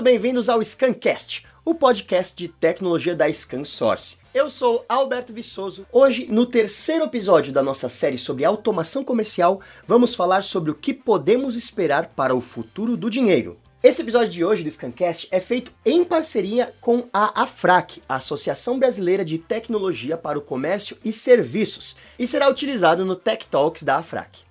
muito bem-vindos ao Scancast, o podcast de tecnologia da ScanSource. Eu sou Alberto Viçoso. Hoje, no terceiro episódio da nossa série sobre automação comercial, vamos falar sobre o que podemos esperar para o futuro do dinheiro. Esse episódio de hoje do Scancast é feito em parceria com a AFRAC, a Associação Brasileira de Tecnologia para o Comércio e Serviços, e será utilizado no Tech Talks da AFRAC.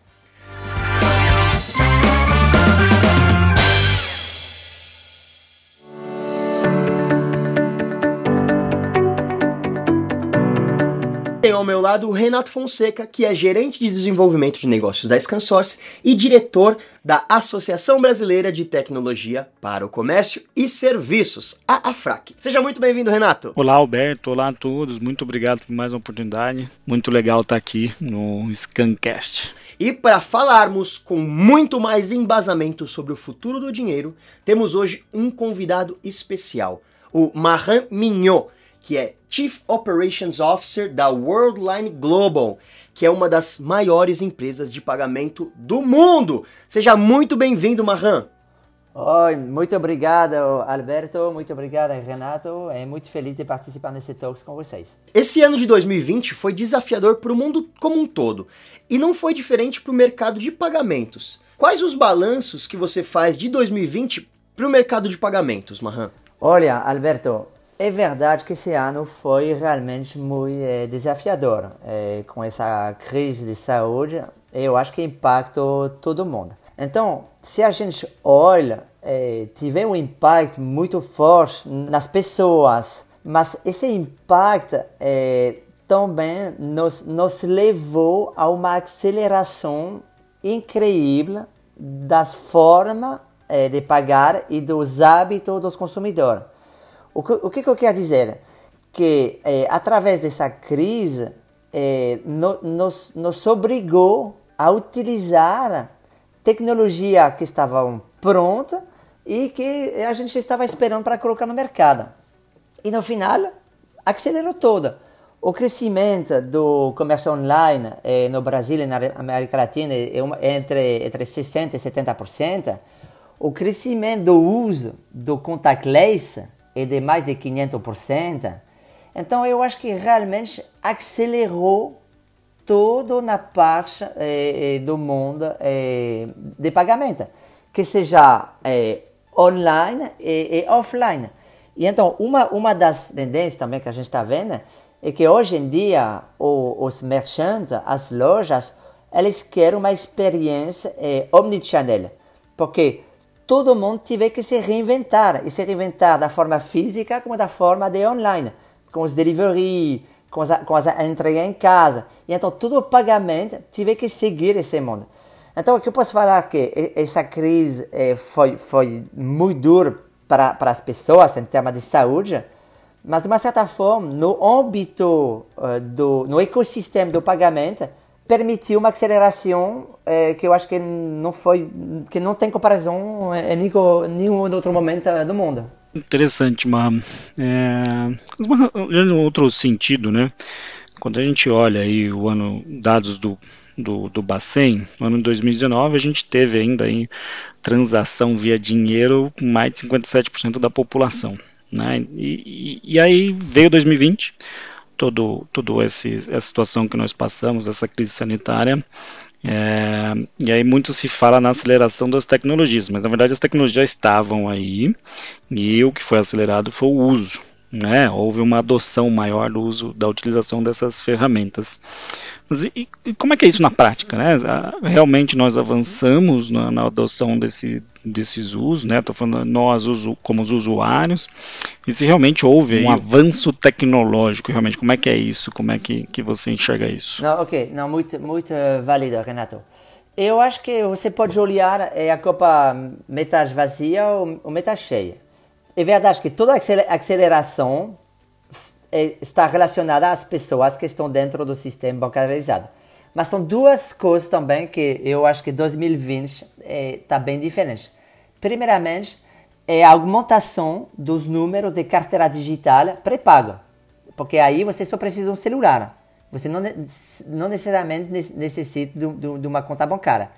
Tenho ao meu lado o Renato Fonseca, que é gerente de desenvolvimento de negócios da ScanSource e diretor da Associação Brasileira de Tecnologia para o Comércio e Serviços, a AFRAC. Seja muito bem-vindo, Renato. Olá, Alberto. Olá a todos. Muito obrigado por mais uma oportunidade. Muito legal estar aqui no Scancast. E para falarmos com muito mais embasamento sobre o futuro do dinheiro, temos hoje um convidado especial, o Maran Mignot que é Chief Operations Officer da Worldline Global, que é uma das maiores empresas de pagamento do mundo. Seja muito bem-vindo, Marran. Oi, muito obrigado, Alberto. Muito obrigado, Renato. É muito feliz de participar nesse Talks com vocês. Esse ano de 2020 foi desafiador para o mundo como um todo e não foi diferente para o mercado de pagamentos. Quais os balanços que você faz de 2020 para o mercado de pagamentos, Marran? Olha, Alberto, é verdade que esse ano foi realmente muito é, desafiador. É, com essa crise de saúde, eu acho que impactou todo mundo. Então, se a gente olha, é, um impacto muito forte nas pessoas, mas esse impacto é, também nos, nos levou a uma aceleração incrível das formas é, de pagar e dos hábitos dos consumidores. O que, o que, eu quero dizer? Que é, através dessa crise é, no, nos, nos obrigou a utilizar tecnologia que estava pronta e que a gente estava esperando para colocar no mercado. E no final, acelerou toda. O crescimento do comércio online eh, no Brasil e na América Latina é uma, entre, entre 60% e 70%. O crescimento do uso do contactless é de mais de 500%. Então eu acho que realmente acelerou todo na parte eh, do mundo eh, de pagamento, que seja eh, online e, e, offline. E então uma, uma das tendências também que a gente está vendo é que hoje em dia o, os merchants, as lojas, eles querem uma experiência omnichannel, porque todo mundo tiver que se reinventar, e se reinventar da forma física como da forma de online, com os delivery, com as, com as entregas em casa. E então todo o pagamento tiver que seguir esse mundo. Então o que eu posso falar que essa crise eh, foi, foi muito dura para, para as pessoas em termos de saúde, mas de uma certa forma, no âmbito uh, do no ecossistema do pagamento, permitiu uma aceleração é, que eu acho que não foi, que não tem comparação em nenhum outro momento do mundo. Interessante, mas é, em outro sentido, né? Quando a gente olha aí o ano dados do do, do Bacen, no ano de 2019 a gente teve ainda em transação via dinheiro mais de 57% da população. Né? E, e, e aí veio 2020, todo, todo esse, essa situação que nós passamos, essa crise sanitária. É, e aí muito se fala na aceleração das tecnologias, mas na verdade as tecnologias já estavam aí e o que foi acelerado foi o uso. Né? Houve uma adoção maior do uso da utilização dessas ferramentas. Mas e, e como é que é isso na prática? Né? Realmente nós avançamos na, na adoção desse, desses usos, né? Estou falando nós uso, como os usuários, e se realmente houve um avanço tecnológico, realmente, como é que é isso? Como é que, que você enxerga isso? Não, ok, não, muito, muito válido, Renato. Eu acho que você pode olhar é, a copa metade vazia ou metade cheia. É verdade que toda aceleração é, está relacionada às pessoas que estão dentro do sistema bancarizado. Mas são duas coisas também que eu acho que 2020 está é, tá bem diferente. Primeiramente, é a aumentação dos números de carteira digital pré-pago. Porque aí você só precisa de um celular. Você não, não necessariamente necessita de, de, de uma conta bancária.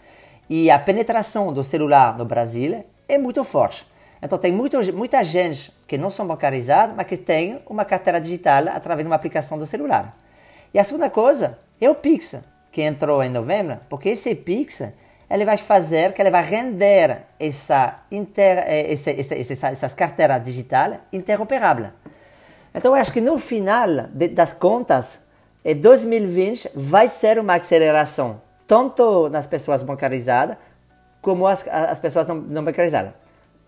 E a penetração do celular no Brasil é muito forte. Então tem muito, muita gente que não são bancarizados, mas que tem uma carteira digital através de uma aplicação do celular. E a segunda coisa é o Pix, que entrou em novembro, porque esse Pix ele vai fazer que ele vai render essa inter, eh, esse, esse, esse, essas carteiras digitais interoperáveis. Então, eu acho que no final de, das contas, 2020 eh, vai ser uma aceleração, tanto nas pessoas bancarizadas como as, as pessoas não, não bancarizadas.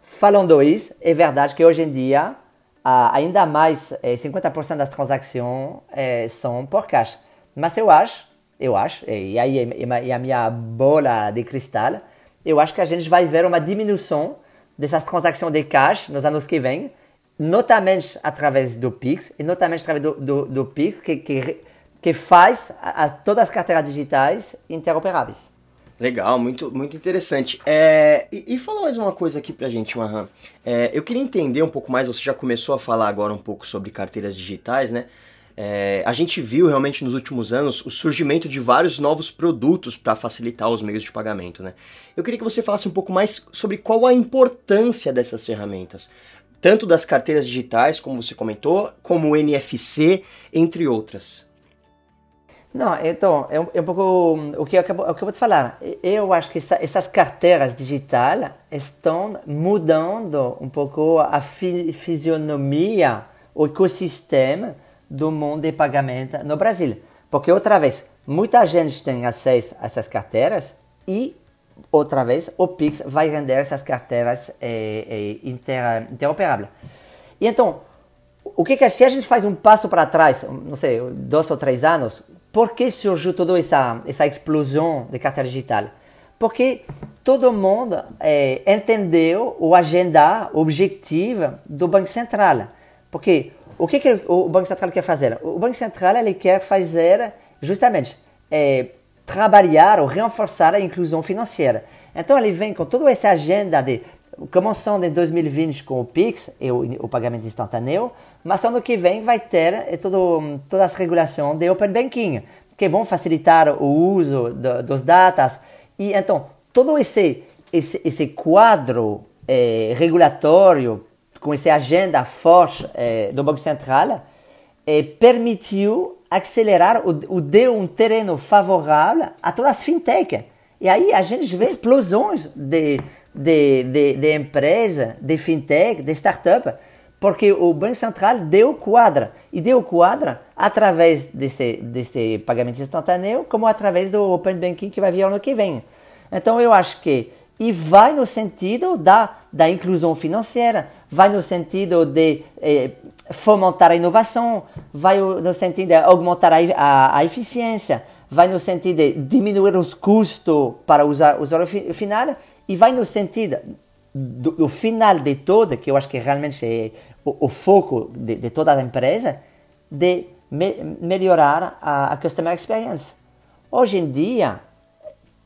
Falando isso, é verdade que hoje em dia, ainda mais 50% eh, das transações são por caixa. Mas eu acho eu acho, e aí é a minha bola de cristal, eu acho que a gente vai ver uma diminuição dessas transações de cash nos anos que vêm, notamente através do Pix, e notamente através do, do, do Pix, que, que, que faz as, todas as carteiras digitais interoperáveis. Legal, muito, muito interessante. É, e, e fala mais uma coisa aqui pra gente, Mahan. É, eu queria entender um pouco mais, você já começou a falar agora um pouco sobre carteiras digitais, né? É, a gente viu realmente nos últimos anos o surgimento de vários novos produtos para facilitar os meios de pagamento. Né? Eu queria que você falasse um pouco mais sobre qual a importância dessas ferramentas, tanto das carteiras digitais, como você comentou, como o NFC, entre outras. Não, então, é um, é um pouco o que eu acabo, acabo de falar. Eu acho que essa, essas carteiras digitais estão mudando um pouco a fi, fisionomia, o ecossistema do mundo de pagamento no Brasil. Porque, outra vez, muita gente tem acesso a essas carteiras e, outra vez, o Pix vai render essas carteiras é, é, inter, interoperáveis. E então, o que, que se a gente faz um passo para trás, não sei, dois ou três anos, por que surgiu toda essa, essa explosão de carteira digital? Porque todo mundo é, entendeu o agenda objetivo do Banco Central. Porque o que, que o Banco Central quer fazer? O Banco Central ele quer fazer justamente é, trabalhar ou reforçar a inclusão financeira. Então ele vem com toda essa agenda de começando em 2020 com o Pix e o, pagamento instantâneo, mas ano que vem vai ter é, todo, todas as regulações de Open Banking, que vão facilitar o uso de, dos dados. E então, todo esse, esse, esse quadro é, regulatório com essa agenda forte eh, do Banco Central, eh, permitiu acelerar o, o deu um terreno favorável a todas as fintechs. E aí a gente vê explosões de, de, de, de empresas, de fintech, de startup, porque o Banco Central deu quadra. E deu quadra através desse, desse pagamento instantâneo, como através do Open Banking que vai vir ano que vem. Então eu acho que e vai no sentido da, da inclusão financeira, vai no sentido de eh, fomentar a inovação, vai no sentido de aumentar a, a, a, eficiência, vai no sentido de diminuir os custos para usar o usuário final e vai no sentido do, do, final de todo, que eu acho que realmente é o, o foco de, de, toda a empresa, de me, melhorar a, a customer experience. Hoje em dia,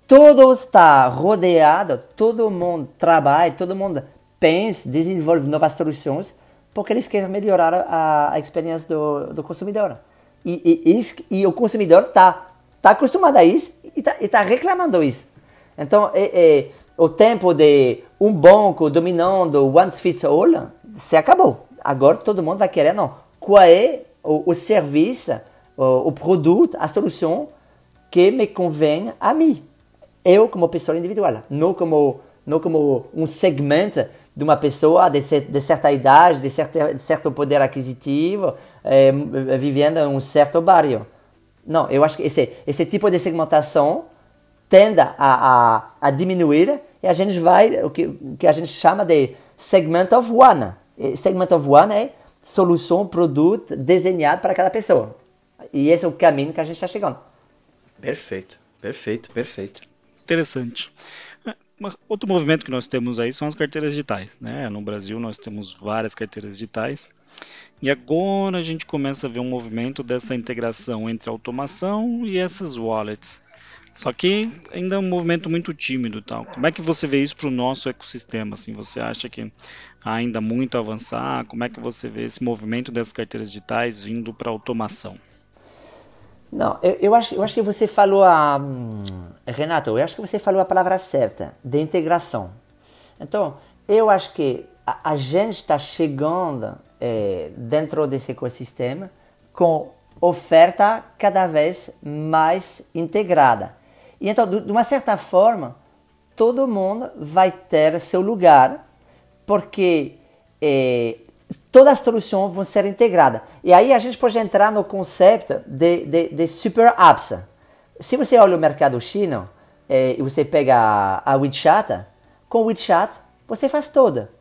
todo está rodeado, todo mundo trabalha, todo mundo pensa, desenvolve novas soluções, porque eles querem melhorar a, a experiência do, do consumidor. E, e, e, o consumidor está tá acostumado a isso e está tá reclamando isso. Então, é, é, o tempo de um banco dominando one fits all se acabou. Agora todo mundo vai querer, não, qual é o, o serviço, o, o produto, a solução que me convém a mim eu como pessoa individual, não como, não como um segmento de uma pessoa de, de certa idade, de certo, de certo poder aquisitivo, é, vivendo em um certo bairro. Não, eu acho que esse, esse tipo de segmentação tende a, a, a diminuir e a gente vai, o que, o que a gente chama de segment of one. segment of one é solução, produto desenhado para cada pessoa. E esse é o caminho que a gente está chegando. Perfeito, perfeito, perfeito. Interessante. É, outro movimento que nós temos aí são as carteiras digitais. Né? No Brasil nós temos várias carteiras digitais. E agora a gente começa a ver um movimento dessa integração entre automação e essas wallets. Só que ainda é um movimento muito tímido, tal. Como é que você vê isso para o nosso ecossistema? Assim, você acha que há ainda muito a avançar? Como é que você vê esse movimento dessas carteiras digitais vindo para automação? Não, eu, eu, acho, eu acho que você falou a. Renato, eu acho que você falou a palavra certa, de integração. Então, eu acho que a, a gente está chegando é, dentro desse ecossistema com oferta cada vez mais integrada. E então, de uma certa forma, todo mundo vai ter seu lugar, porque é, todas as soluções vão ser integradas. E aí a gente pode entrar no conceito de, de, de super apps. Se você olha o mercado chino é, e você pega a WeChat, com o WeChat você faz toda.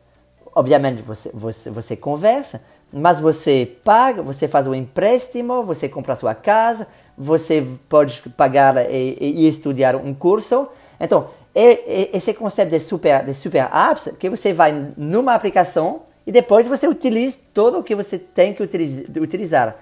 Obviamente você, você, você conversa, mas você paga, você faz um empréstimo, você compra a sua casa, você pode pagar e, e estudar um curso. Então, é, é esse conceito de super, de super apps, que você vai numa aplicação e depois você utiliza todo o que você tem que utilizar.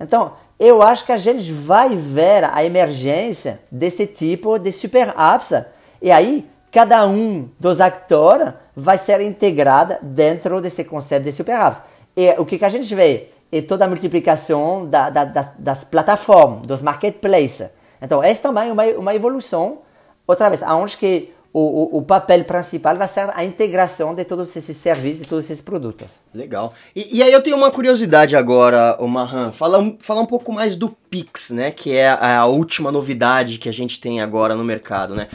Então, eu acho que a gente vai ver a emergência desse tipo de super apps. E aí, cada um dos atores vai ser integrado dentro desse conceito de super apps. E o que, que a gente vê é toda a multiplicação da, da, das, das, plataformas, dos marketplaces. Então, essa também é uma, uma evolução, outra vez, aonde que o, o, o, papel principal vai ser a integração de todos esses serviços, de todos esses produtos. Legal. E, e aí eu tenho uma curiosidade agora, Mahan, falar, falar um pouco mais do Pix, né, que é a, a última novidade que a gente tem agora no mercado, né?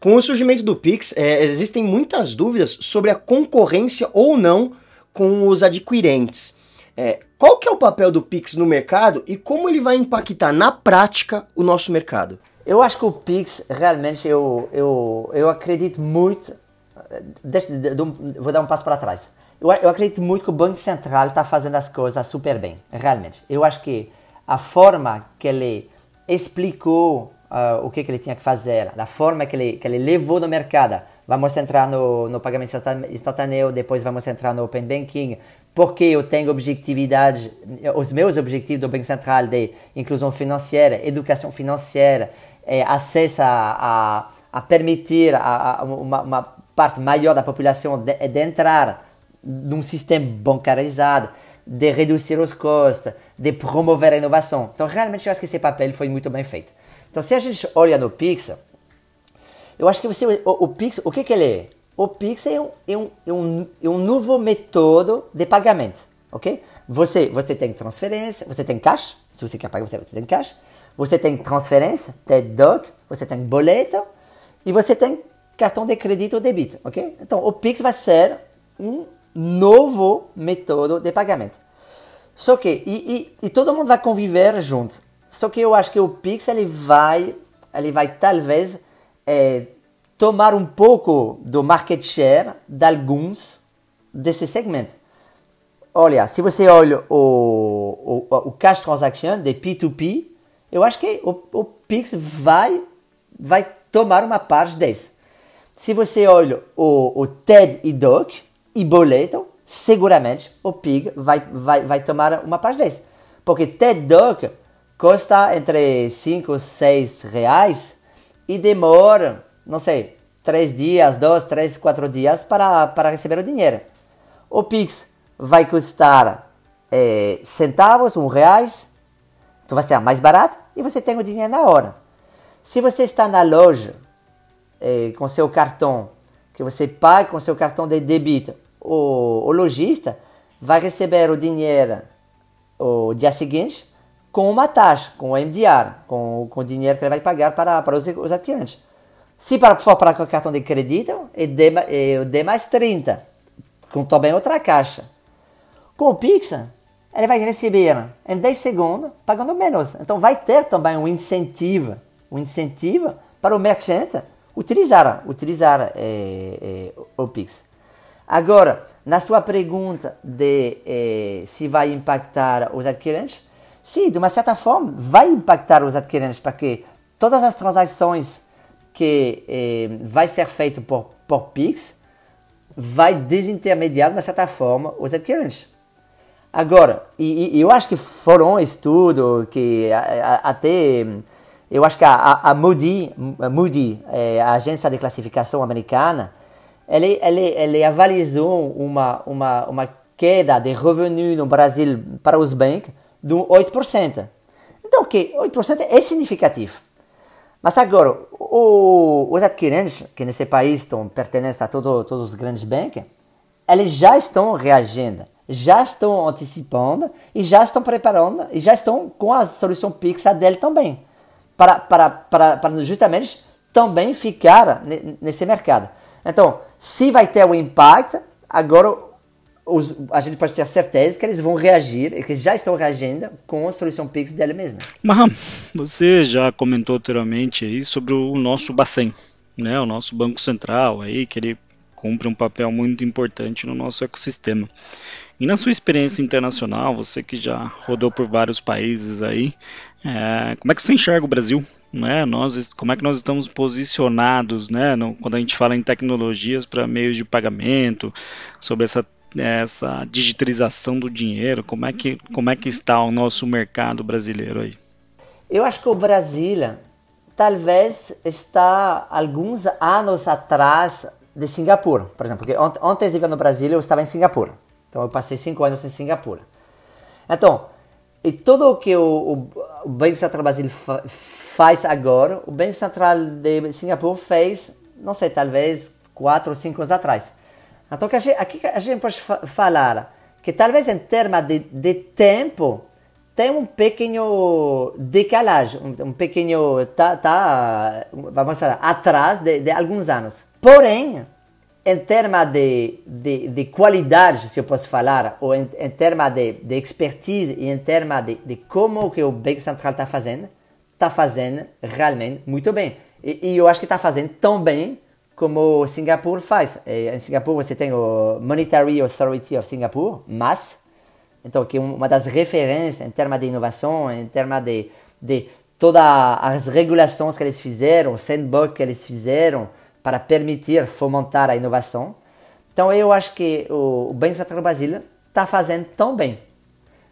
Com o surgimento do Pix, é, existem muitas dúvidas sobre a concorrência ou não com os adquirentes. É, qual que é o papel do Pix no mercado e como ele vai impactar na prática o nosso mercado? Eu acho que o Pix, realmente, eu, eu, eu acredito muito. Deixa, vou dar um passo para trás. Eu, eu acredito muito que o Banco Central está fazendo as coisas super bem, realmente. Eu acho que a forma que ele explicou uh, o que, que, ele tinha que fazer, a forma que ele, que ele levou no mercado, vamos entrar no, no pagamento instantâneo, depois vamos entrar no Open Banking, porque eu tenho objetividade, os meus objetivos do Banco Central de inclusão financeira, educação financeira, é, acesso a, a, a permitir a, a uma, uma, parte maior da população de, de, entrar num sistema bancarizado, de reduzir os custos, de promover a inovação. Então, realmente, eu acho que esse papel foi muito bem feito. Então, se a gente olha no Pix, eu acho que você, o, o Pix, o que, que ele é? O Pix é um, é um, é um, é um novo método de pagamento, ok? Você, você tem transferência, você tem cash, se você quer pagar, você, você tem cash, você tem transferência, tem DOC, você tem boleto e você tem cartão de crédito ou débito, ok? Então, o Pix vai ser um novo método de pagamento. Só que, e, e, e, todo mundo vai conviver junto. Só que eu acho que o Pix ele vai, ele vai talvez é, tomar um pouco do market share de alguns desse segmento. Olha, se você olha o, o, o cash transaction de P2P, eu acho que o, o Pix vai, vai tomar uma parte desse. Se você olha o, o TED e DOC e boleto, seguramente o Pix vai, vai, vai tomar uma parte desse. Porque TED DOC custa entre 5 e 6 reais e demora, não sei, 3 dias, 2, 3, 4 dias para, para receber o dinheiro. O Pix vai custar é, centavos, um reais, então vai ser mais barato e você tem o dinheiro na hora. Se você está na loja eh, com seu cartão, que você paga com seu cartão de débito, o, o lojista vai receber o dinheiro o dia seguinte com uma taxa, com o MDR, com, com o dinheiro que ele vai pagar para, para os, os adquirentes. Se para, for para o cartão de crédito, é D, é D mais 30, com também outra caixa. Com o Pix, ele vai receber em 10 segundos pagando menos. Então vai ter também um incentivo, um incentivo para o merchant utilizar, utilizar é, é, o Pix. Agora, na sua pergunta de é, se vai impactar os adquirentes, sim, de uma certa forma vai impactar os adquirentes, porque todas as transações que vai ser feito por, por Pix vai desintermediar de uma certa forma os adquirentes. Agora, e, e, eu acho que foram estudo que a, a, até eu acho que a, a Moody, a Moody é, a agência de classificação americana, ele, ele, ele avalizou uma, uma, uma queda de revenue no Brasil para os bancos de 8%. Então, ok, 8% é significativo. Mas agora, o, os adquirentes, que nesse país estão, pertencem a todo, todos os grandes bancos, eles já estão reagindo, já estão antecipando e já estão preparando e já estão com a solução Pix dele também, para, para, para, para justamente também ficar nesse mercado. Então, se vai ter um impacto, agora os, a gente pode ter certeza que eles vão reagir, que já estão reagindo com a solução Pix dele mesmo. Maham, você já comentou anteriormente aí sobre o nosso Bacen, né, o nosso Banco Central aí, que ele cumpre um papel muito importante no nosso ecossistema. E na sua experiência internacional, você que já rodou por vários países aí, é, como é que você enxerga o Brasil? Né? Nós, como é que nós estamos posicionados né, no, quando a gente fala em tecnologias para meios de pagamento, sobre essa, essa digitalização do dinheiro, como é, que, como é que está o nosso mercado brasileiro aí? Eu acho que o Brasil talvez está alguns anos atrás de Singapura, por exemplo, porque ontem eu estive no Brasil, eu estava em Singapura. Então eu passei cinco anos em Singapura. Então, e tudo o que o, o, o Banco Central Brasil fa faz agora, o Banco Central de Singapura fez, não sei, talvez quatro ou cinco anos atrás. Então, que a gente, aqui a gente pode fa falar que talvez em termos de, de tempo tem um pequeno decalagem, um pequeno, tá, tá, vamos falar, atrás de, de alguns anos. Porém, em termos de, de, de, qualidade, se eu posso falar, ou em, em termos de, de expertise e em termos de, de como que o Banco Central está fazendo, está fazendo realmente muito bem. E, e eu acho que está fazendo tão bem como Singapura faz. E, em Singapura você tem o Monetary Authority of Singapore, MAS, então que é uma das referências em termos de inovação, em termos de, de todas as regulações que eles fizeram, o sandbox que eles fizeram, para permitir fomentar a inovação. Então eu acho que o, Banco Central do Brasil está fazendo tão bem.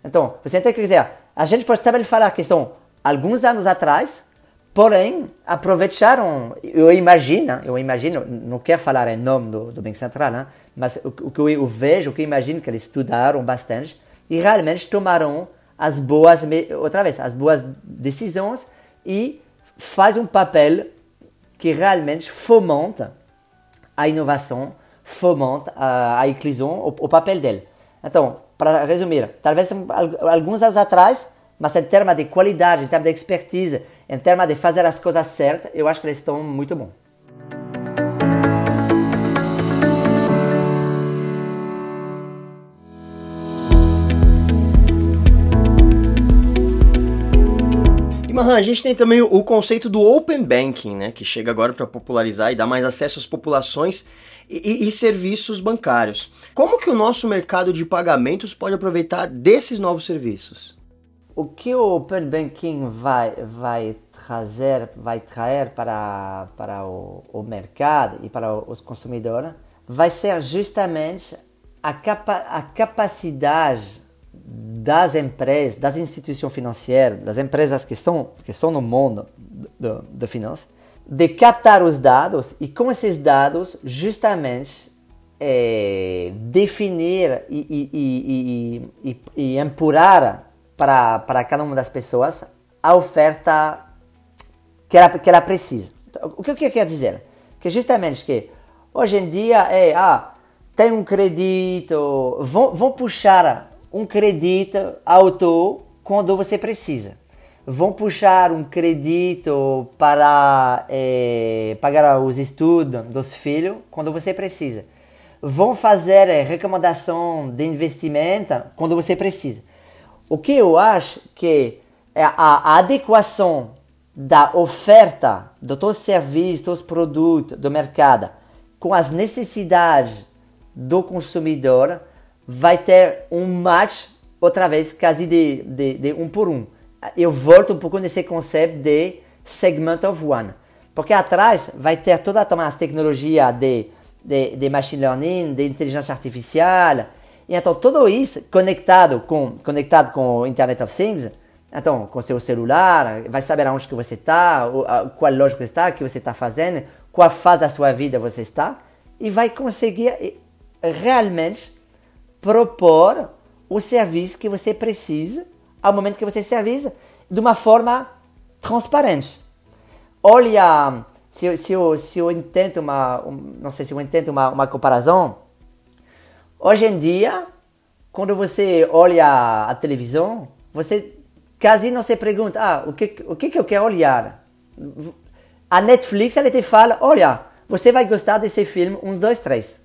Então, você tem que dizer, a gente pode também falar que estão alguns anos atrás, porém aproveitaram, eu imagino, eu imagino, não quero falar em nome do, do Banco Central, né? mas o, o, que eu vejo, o que eu imagino que eles estudaram bastante e realmente tomaram as boas, outra vez, as boas decisões e faz um papel que realmente fomenta a inovação, fomenta a, a inclusão, o, o, papel dele. Então, para resumir, talvez alguns anos atrás, mas em termos de qualidade, em termos de expertise, em termos de fazer as coisas certas, eu acho que eles estão muito bons. Mahan, a gente tem também o conceito do Open Banking, né, que chega agora para popularizar e dar mais acesso às populações e, e, serviços bancários. Como que o nosso mercado de pagamentos pode aproveitar desses novos serviços? O que o Open Banking vai, vai trazer, vai trazer para, para o, o mercado e para os consumidores vai ser justamente a, capa, a capacidade das empresas, das instituições financeiras, das empresas que estão, que estão no mundo da finança, de captar os dados e com esses dados justamente é, definir e, e, e, e, e para, para cada uma das pessoas a oferta que ela, que ela precisa. Então, o que eu quero dizer? Que justamente que hoje em dia é, ah, tem um crédito, vão, vão puxar um crédito auto quando você precisa. Vão puxar um crédito para é, pagar os estudos dos filhos quando você precisa. Vão fazer eh, recomendação de investimento quando você precisa. O que eu acho que é a, adequação da oferta dos teus serviços, dos produtos do mercado com as necessidades do consumidor vai ter um match, outra vez, quase de, de, de um por um. Eu volto um pouco nesse conceito de segment of one. Porque atrás vai ter toda a tecnologia de, de, de machine learning, de inteligência artificial. Então tudo isso conectado com, conectado com o Internet of Things, então com seu celular, vai saber aonde que você está, qual loja você está, o que você está fazendo, qual fase da sua vida você está, e vai conseguir eh, realmente propor o serviço que você precisa ao momento que você serviça de uma forma transparente. Olha, se eu, se eu, se eu intento uma, um, não sei se eu intento uma, uma comparação, Hoje em dia, quando você olha a televisão, você quase não se pergunta, ah, o que, o que, que eu quero olhar? A Netflix, ela te fala, olha, você vai gostar desse filme, um, dois, três.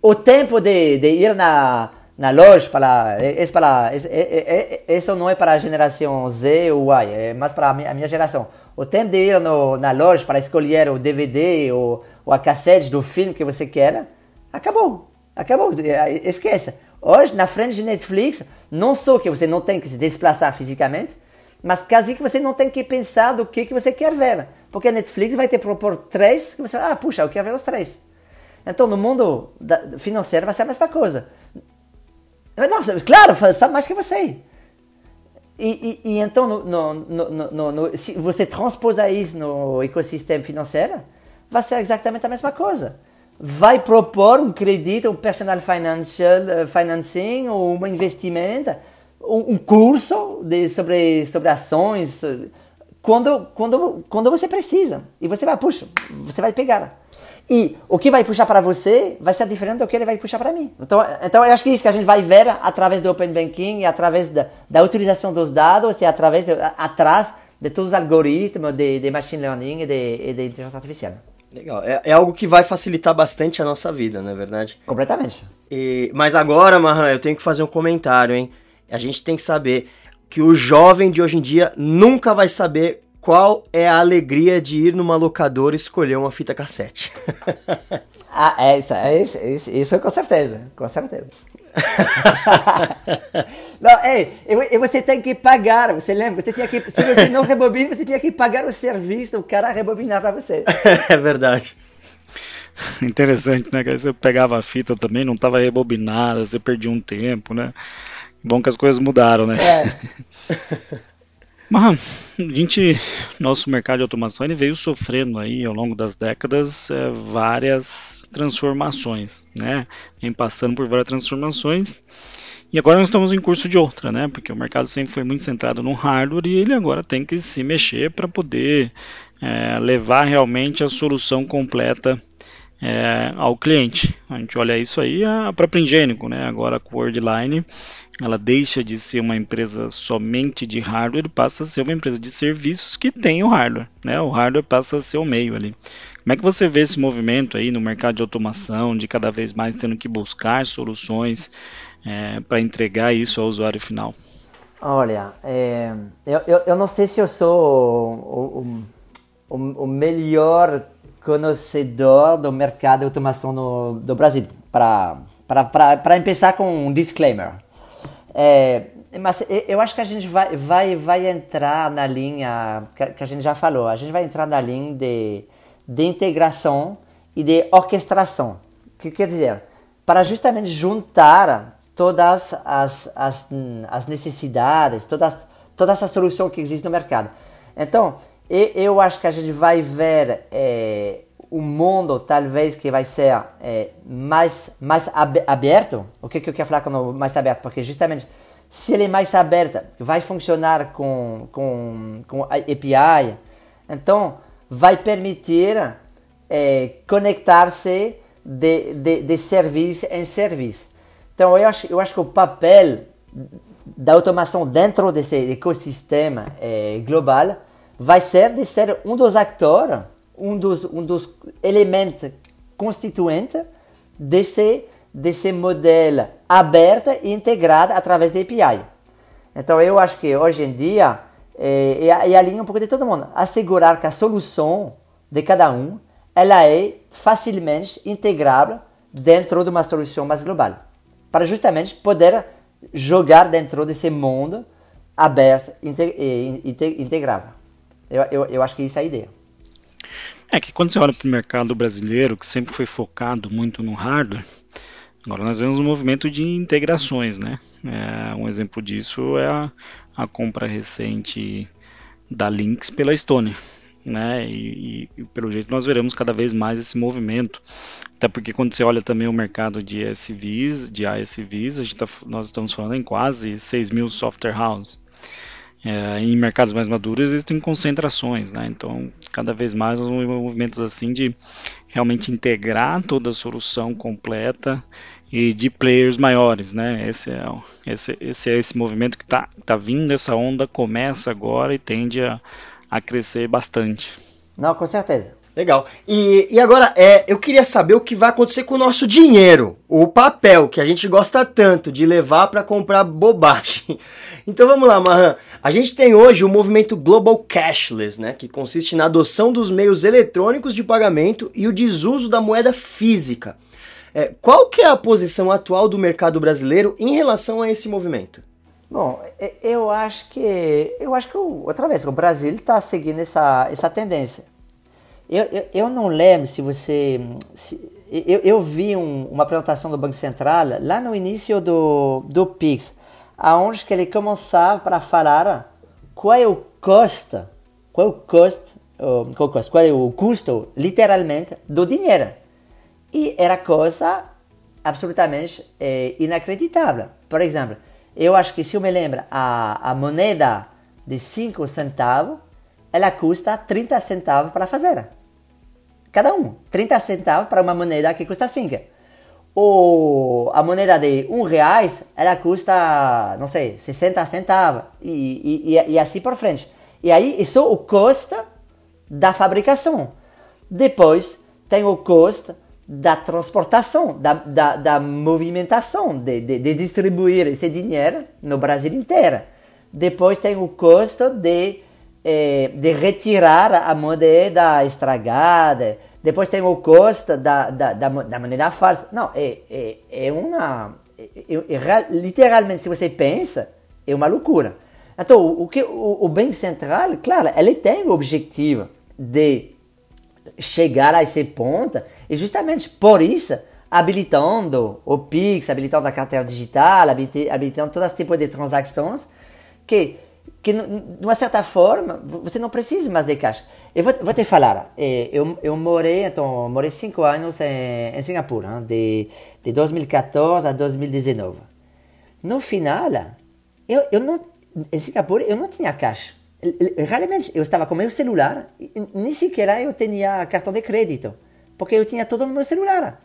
O tempo de, de ir na, na loja, para, é, para, é, é, isso não é para a geração Z ou Y, é mais para a minha, a minha geração. O tempo de ir no, na loja para escolher o DVD ou, ou a cassete do filme que você quer, acabou. Acabou. Esqueça. Hoje, na frente de Netflix, não só que você não tem que se desplaçar fisicamente, mas quase que você não tem que pensar do que, que você quer ver. Porque a Netflix vai te propor três que você, ah, puxa, eu quero ver os três. Então, no mundo financeiro vai ser a mesma coisa. Nossa, claro, sabe mais que você. E, e, e então, no, no, no, se você transposa isso no ecossistema financeiro, vai ser exatamente a mesma coisa vai propor um crédito, um personal financial, eh, financing, ou um investimento, um, curso de, sobre, sobre ações, quando, quando, quando você precisa. E você vai, puxa, você vai pegar. E o que vai puxar para você vai ser diferente do que ele vai puxar para mim. Então, então eu acho que é isso que a gente vai ver através do Open Banking, e através da, da utilização dos dados e através de, atrás de todos os algoritmos de, de machine learning e de, e de inteligência artificial. Legal. É, é, algo que vai facilitar bastante a nossa vida, não é verdade? Completamente. E, mas agora, Mahan, eu tenho que fazer um comentário, hein? A gente tem que saber que o jovem de hoje em dia nunca vai saber qual é a alegria de ir numa locadora e escolher uma fita cassete. ah, é isso, é isso, isso, isso com certeza, com certeza. não, ei, e você tem que pagar, você lembra? Você tinha que, se você não rebobina, você tinha que pagar o serviço do cara rebobinar para você. é verdade. Interessante, né? Que você pegava a fita também, não estava rebobinada, você perdia um tempo, né? Bom que as coisas mudaram, né? É. Mas a gente, nosso mercado de automação ele veio sofrendo aí ao longo das décadas é, várias transformações, né? Vem passando por várias transformações e agora nós estamos em curso de outra, né? Porque o mercado sempre foi muito centrado no hardware e ele agora tem que se mexer para poder é, levar realmente a solução completa é, ao cliente. A gente olha isso aí a própria Ingênico, né? Agora com o Wordline ela deixa de ser uma empresa somente de hardware e passa a ser uma empresa de serviços que tem o hardware, né? O hardware passa a ser o meio ali. Como é que você vê esse movimento aí no mercado de automação, de cada vez mais tendo que buscar soluções é, para entregar isso ao usuário final? Olha, é, eu, eu, eu, não sei se eu sou o, o, o, melhor conhecedor do mercado de automação no, do Brasil, para começar com um disclaimer. É, mas eu acho que a gente vai, vai, vai entrar na linha que a gente já falou, a gente vai entrar na linha de, de integração e de orquestração. O que quer dizer? Para justamente juntar todas as, as, as necessidades, todas, toda essa solução que existe no mercado. Então, eu acho que a gente vai ver é, um mundo talvez que vai ser é, mais, mais aberto. O que, que eu quero falar com mais aberto? Porque justamente se ele é mais aberto, vai funcionar com, com, com API, então vai permitir é, conectar-se de, de, de serviço em serviço. Então eu acho, eu acho que o papel da automação dentro desse ecossistema é, global vai ser de ser um dos atores um dos, um dos elementos constituintes desse, desse modelo aberto e integrado através da API. Então eu acho que hoje em dia é, é, a linha um pouco de todo mundo. Assegurar que a solução de cada um ela é facilmente integrável dentro de uma solução mais global. Para justamente poder jogar dentro desse mundo aberto e integrável. Eu, eu, eu acho que isso é a ideia. É que quando você olha para o mercado brasileiro, que sempre foi focado muito no hardware, agora nós vemos um movimento de integrações, né? É, um exemplo disso é a, a, compra recente da Lynx pela Stone, né? E, e, pelo jeito nós veremos cada vez mais esse movimento, até porque quando você olha também o mercado de SVs, de ASVs, a gente tá, nós estamos falando em quase 6 mil software houses. É, em mercados mais maduros existem concentrações, né? Então, cada vez mais os movimentos assim de realmente integrar toda a solução completa e de players maiores, né? Esse é, esse, esse, é esse movimento que está tá vindo, essa onda começa agora e tende a, a crescer bastante. Não, com certeza. Legal. E, e agora, é, eu queria saber o que vai acontecer com o nosso dinheiro, o papel, que a gente gosta tanto de levar para comprar bobagem. Então vamos lá, Mahan. A gente tem hoje o movimento Global Cashless, né, que consiste na adoção dos meios eletrônicos de pagamento e o desuso da moeda física. É, qual que é a posição atual do mercado brasileiro em relação a esse movimento? Bom, eu acho que eu acho que outra vez o Brasil está seguindo essa, essa tendência. Eu, eu, não lembro se você. Se, eu, eu vi um, uma apresentação do Banco Central lá no início do, do Pix, aonde que ele começava para falar qual é o custo, qual é o custo, qual, é o qual é o custo, literalmente, do dinheiro. E era coisa absolutamente é, inacreditável. Por exemplo, eu acho que se eu me lembro, a, a moneda de 5 centavos, ela custa 30 centavos para fazer. Cada um. 30 centavos para uma moneda que custa 5. Ou a moneda de 1 um reais, ela custa, não sei, 60 centavos. E, e, e assim por frente. E aí, isso é o custo da fabricação. Depois, tem o custo da transportação, da, da, da movimentação, de, de, de, distribuir esse dinheiro no Brasil inteiro. Depois tem o custo de é, de retirar a moeda estragada. Depois tem o custo da, da, da, da moneda falsa. Não, é, é, é uma. É, é, é literalmente, se você pensa, é uma loucura. Então, o, que, o, o Banco Central, claro, ele tem o objetivo de chegar a esse ponto, e justamente por isso, habilitando o Pix, habilitando a carteira digital, habilitando todo esse tipo de transações, que que, de uma certa forma, você não precisa mais de caixa. Eu vou, vou te falar, eh, eu, eu morei, então, morei cinco anos em, em Singapura, de, de 2014 a 2019. No final, eu, eu não, em Singapura, eu não tinha caixa. Realmente, eu estava com meu celular, nem sequer eu tinha cartão de crédito, porque eu tinha tudo no meu celular.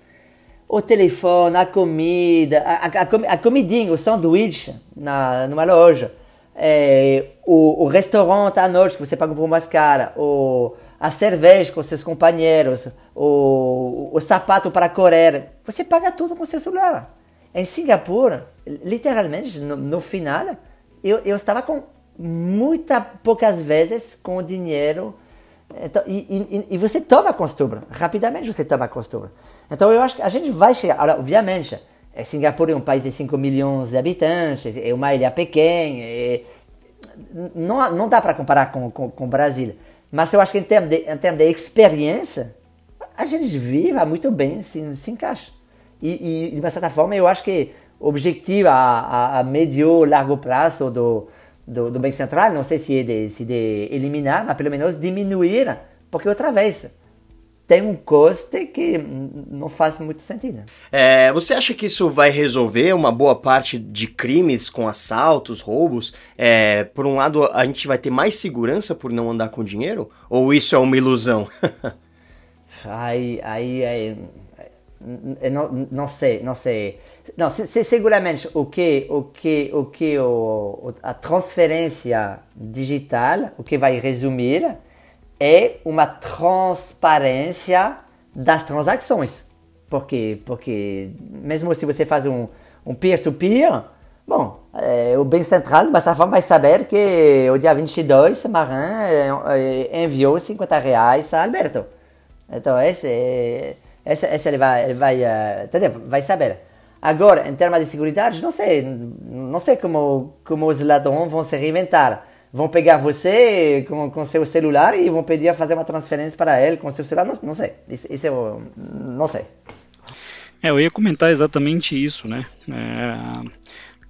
O telefone, a comida, a, a, a comidinha, o sanduíche na, numa loja é, o, o, restaurante à noite que você paga por mais cara, o, a cerveja com seus companheiros, o, o sapato para correr, você paga tudo com seu celular. Em Singapura, literalmente, no, no final, eu, eu estava com muitas poucas vezes com o dinheiro então, e, e, e, você toma costume, rapidamente você toma costume. Então eu acho que a gente vai chegar, Agora, obviamente, é, Singapura é um país de 5 milhões de habitantes, é uma ilha pequena, é, não, não dá para comparar com, com, com o Brasil. Mas eu acho que em termos de, em termos de experiência, a gente vive muito bem, se, se encaixa. E, e, de uma certa forma, eu acho que o objetivo a, a, a médio largo prazo do, do, do Banco Central, não sei se é de, se de eliminar, mas pelo menos diminuir, porque outra vez, tem um custo que não faz muito sentido. É, você acha que isso vai resolver uma boa parte de crimes com assaltos, roubos? É, por um lado, a gente vai ter mais segurança por não andar com dinheiro? Ou isso é uma ilusão? aí, aí, aí não, não sei, não sei. Não, se, se, seguramente o que, o que, o que o, a transferência digital, o que vai resumir é uma transparência das transações. Por quê? Porque mesmo se você faz um, um peer-to-peer, bom, é, o Banco Central, certa forma, vai saber que o dia 22, Marin é, é, enviou 50 reais a Alberto. Então, esse, esse, esse ele vai, ele vai, vai saber. Agora, em termos de segurança, não sei, não sei como, como os ladrões vão se reinventar vão pegar você com, com seu celular e vão pedir a fazer uma transferência para ele com seu celular. Não, não sei. Isso, isso eu não sei. É, eu ia comentar exatamente isso, né? É,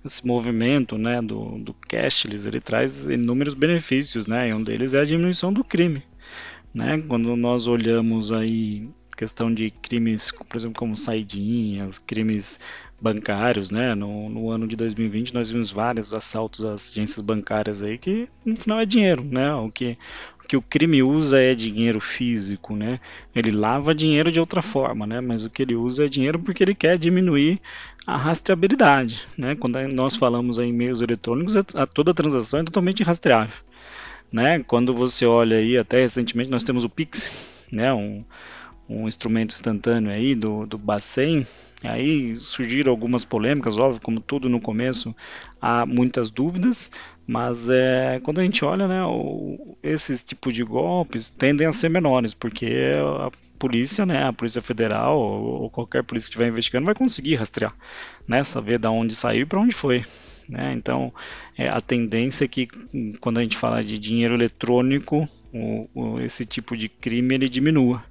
esse movimento, né, do, do cashless, ele traz inúmeros benefícios, né? E um deles é a diminuição do crime, né? Quando nós olhamos aí questão de crimes, por exemplo, como saidinhas, crimes bancários, né? No, no, ano de 2020 nós vimos vários assaltos às agências bancárias aí que no final é dinheiro, né? O que, o que o crime usa é dinheiro físico, né? Ele lava dinheiro de outra forma, né? Mas o que ele usa é dinheiro porque ele quer diminuir a rastreabilidade, né? Quando nós falamos em meios eletrônicos, a, toda transação é totalmente rastreável, né? Quando você olha aí, até recentemente nós temos o Pix, né? Um, um instrumento instantâneo aí do, do Bacen, Aí surgiram algumas polêmicas, óbvio, como tudo no começo, há muitas dúvidas, mas é, quando a gente olha, né, o, esses tipos de golpes tendem a ser menores, porque a polícia, né, a Polícia Federal ou, ou qualquer polícia que estiver investigando vai conseguir rastrear, né, saber de onde saiu e para onde foi. Né? Então, é, a tendência é que quando a gente fala de dinheiro eletrônico, o, o, esse tipo de crime ele diminua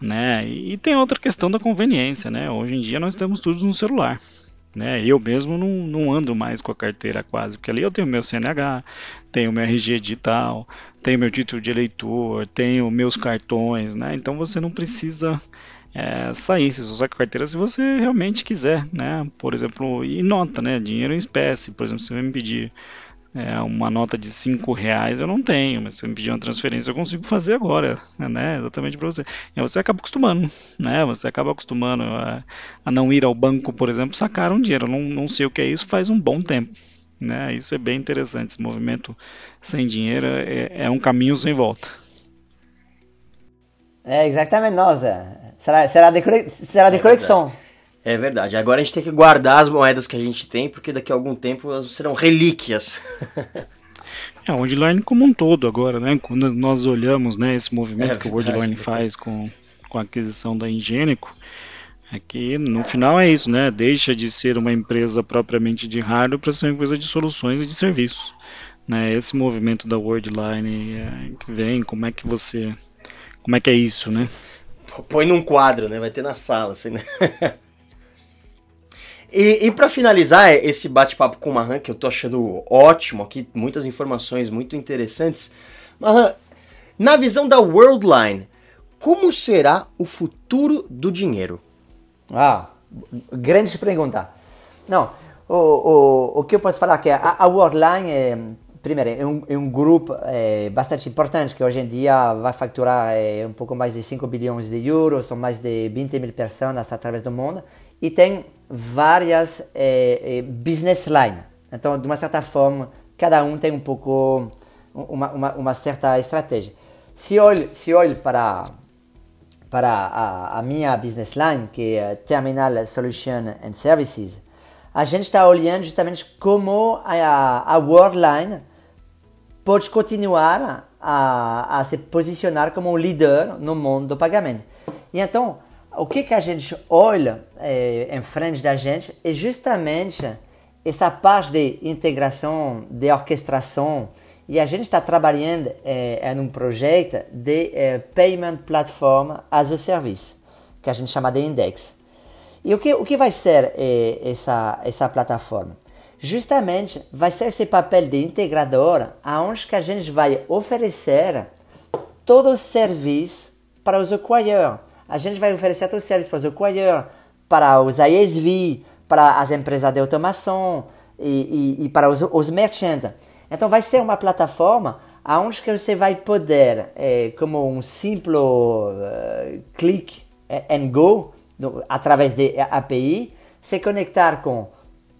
né? E tem outra questão da conveniência, né? Hoje em dia nós temos tudo no celular. Né? Eu mesmo não, não ando mais com a carteira quase, porque ali eu tenho meu CNH, tenho meu RG digital, tenho meu título de eleitor, tenho meus cartões, né? Então você não precisa é, sair, você usar a carteira se você realmente quiser, né? Por exemplo, e nota, né? Dinheiro em espécie, por exemplo, se você me pedir é, uma nota de 5 reais eu não tenho, mas se eu me pedir uma transferência eu consigo fazer agora, né? Exatamente para você. E você acaba acostumando, né? Você acaba acostumando a, a, não ir ao banco, por exemplo, sacar um dinheiro. Eu não, não sei o que é isso faz um bom tempo. Né? Isso é bem interessante. Esse movimento sem dinheiro é, é um caminho sem volta. É exatamente, nossa. Será, será de, será de é conexão. É verdade. Agora a gente tem que guardar as moedas que a gente tem, porque daqui a algum tempo elas serão relíquias. é, o Worldline como um todo agora, né? Quando nós olhamos né, esse movimento é que o Worldline faz com, com a aquisição da Ingênico, é que no final é isso, né? Deixa de ser uma empresa propriamente de hardware para ser uma empresa de soluções e de serviços. Né? Esse movimento da Worldline é, que vem, como é que você... Como é que é isso, né? Põe num quadro, né? Vai ter na sala, assim, né? E, e para finalizar esse bate-papo com o Mahan, que eu tô achando ótimo aqui, muitas informações muito interessantes. Mahan, na visão da Worldline, como será o futuro do dinheiro? Ah, grande pergunta. Não, o, o, o que eu posso falar é que a, a Worldline é, primeiro, é um, é um grupo é, bastante importante que hoje em dia vai faturar é, um pouco mais de 5 bilhões de euros, são mais de 20 mil pessoas através do mundo e tem várias é, é, business lines. Então, de uma certa forma, cada um tem um pouco uma, uma, uma certa estratégia. Se olho, se olho para para a, a, minha business line, que é Terminal Solution and Services, a gente está olhando justamente como a, a Worldline pode continuar a, a se posicionar como um líder no mundo do pagamento. E então, o que, que a gente olha é, em frente da gente é justamente essa parte de integração, de orquestração, e a gente está trabalhando é, em um projeto de é, Payment Platform as a Service, que a gente chama de Index. E o que, o que vai ser é, essa, essa plataforma? Justamente vai ser esse papel de integrador, aonde que a gente vai oferecer todo o serviço para os acquirers a gente vai oferecer todos os serviços para os acquirers, para os ISV, para as empresas de automação e, e, e para os, os merchants. Então vai ser uma plataforma onde que você vai poder, é, como um simples uh, clique and go, no, através de API, se conectar com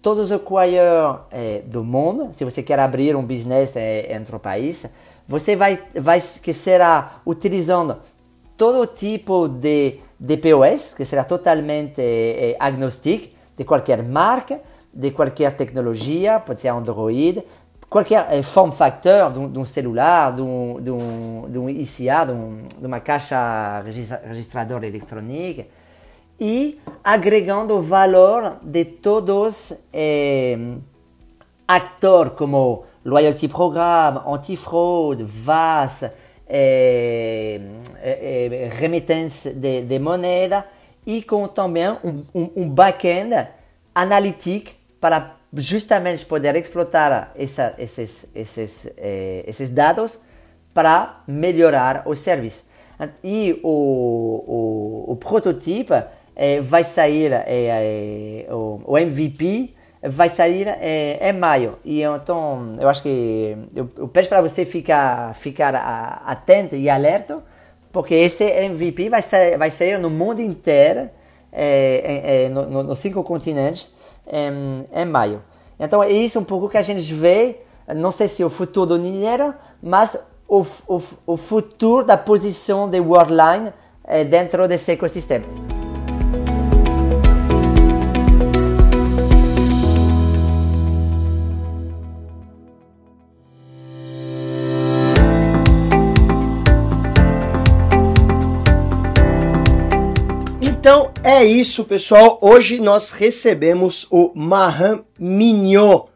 todos os acquirers é, do mundo. Se você quer abrir um business é, entre o país, você vai, vai que será utilizando todo tipo de, de POS, que será totalmente eh, de qualquer marca, de qualquer tecnologia, pode ser Android, qualquer eh, form factor de um, celular, de ICA, de, um, uma caixa registradora eletrônica, e agregando valor de todos eh, atores como Loyalty Program, Antifraude, VAS, é, é, é, remittance de, de, moeda e com também um, um, um back-end analítico para justamente poder explotar essa, esses, esses, eh, esses dados para melhorar o serviço. E o, o, o prototipo é, vai sair é, o, o, MVP vai sair em maio e então eu acho que eu, eu peço para você ficar ficar atento e alerta porque esse MVP vai sair, vai sair no mundo inteiro é, nos no, cinco continentes em, em maio então é isso um pouco que a gente vê não sei se o futuro do dinheiro mas o, o, o futuro da posição de Worldline é, dentro desse ecossistema. Então é isso, pessoal. Hoje nós recebemos o Mahan Mignot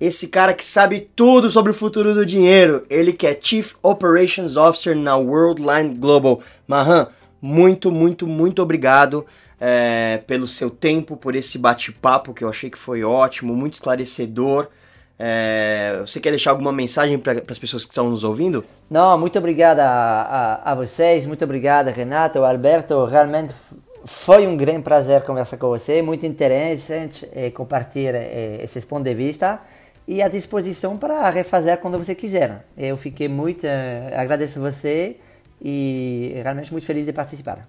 esse cara que sabe tudo sobre o futuro do dinheiro. Ele que é Chief Operations Officer na Worldline Global. Mahan, muito, muito, muito obrigado é, pelo seu tempo, por esse bate-papo que eu achei que foi ótimo, muito esclarecedor. É, você quer deixar alguma mensagem para as pessoas que estão nos ouvindo? Não, muito obrigado a, vocês, muito obrigado Renato, Alberto, realmente foi um grande prazer conversar com você, muito interessante é, compartilhar é, esses pontos de vista e à disposição para refazer quando você quiser. Eu fiquei muito, uh, agradeço você e realmente muito feliz de participar.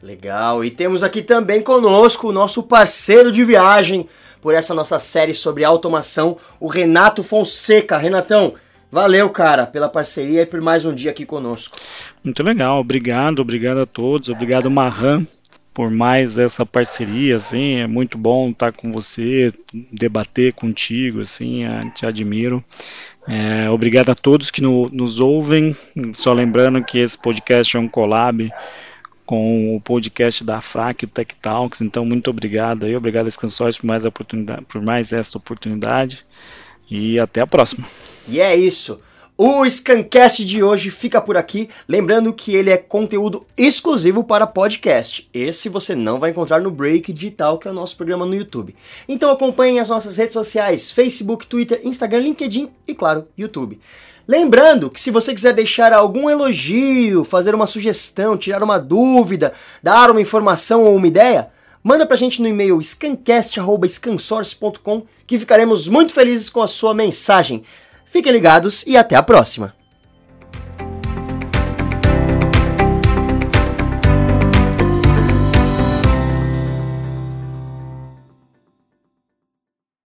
Legal, e temos aqui também conosco o nosso parceiro de viagem por essa nossa série sobre automação, o Renato Fonseca. Renatão, valeu, cara, pela parceria e por mais um dia aqui conosco. Muito legal, obrigado, obrigado a todos, obrigado Marran por mais essa parceria, assim, é muito bom estar com você, debater contigo, assim, te admiro. É, obrigado a todos que no, nos ouvem, só lembrando que esse podcast é um collab com o podcast da FRAC, o Tech Talks, então muito obrigado aí, obrigado às canções por mais, oportunidade, por mais essa oportunidade e até a próxima. E é isso. O Scancast de hoje fica por aqui, lembrando que ele é conteúdo exclusivo para podcast. Esse você não vai encontrar no Break Digital, que é o nosso programa no YouTube. Então acompanhem as nossas redes sociais: Facebook, Twitter, Instagram, LinkedIn e, claro, YouTube. Lembrando que se você quiser deixar algum elogio, fazer uma sugestão, tirar uma dúvida, dar uma informação ou uma ideia, manda pra gente no e-mail scancast.scansource.com que ficaremos muito felizes com a sua mensagem. Fiquem ligados e até a próxima!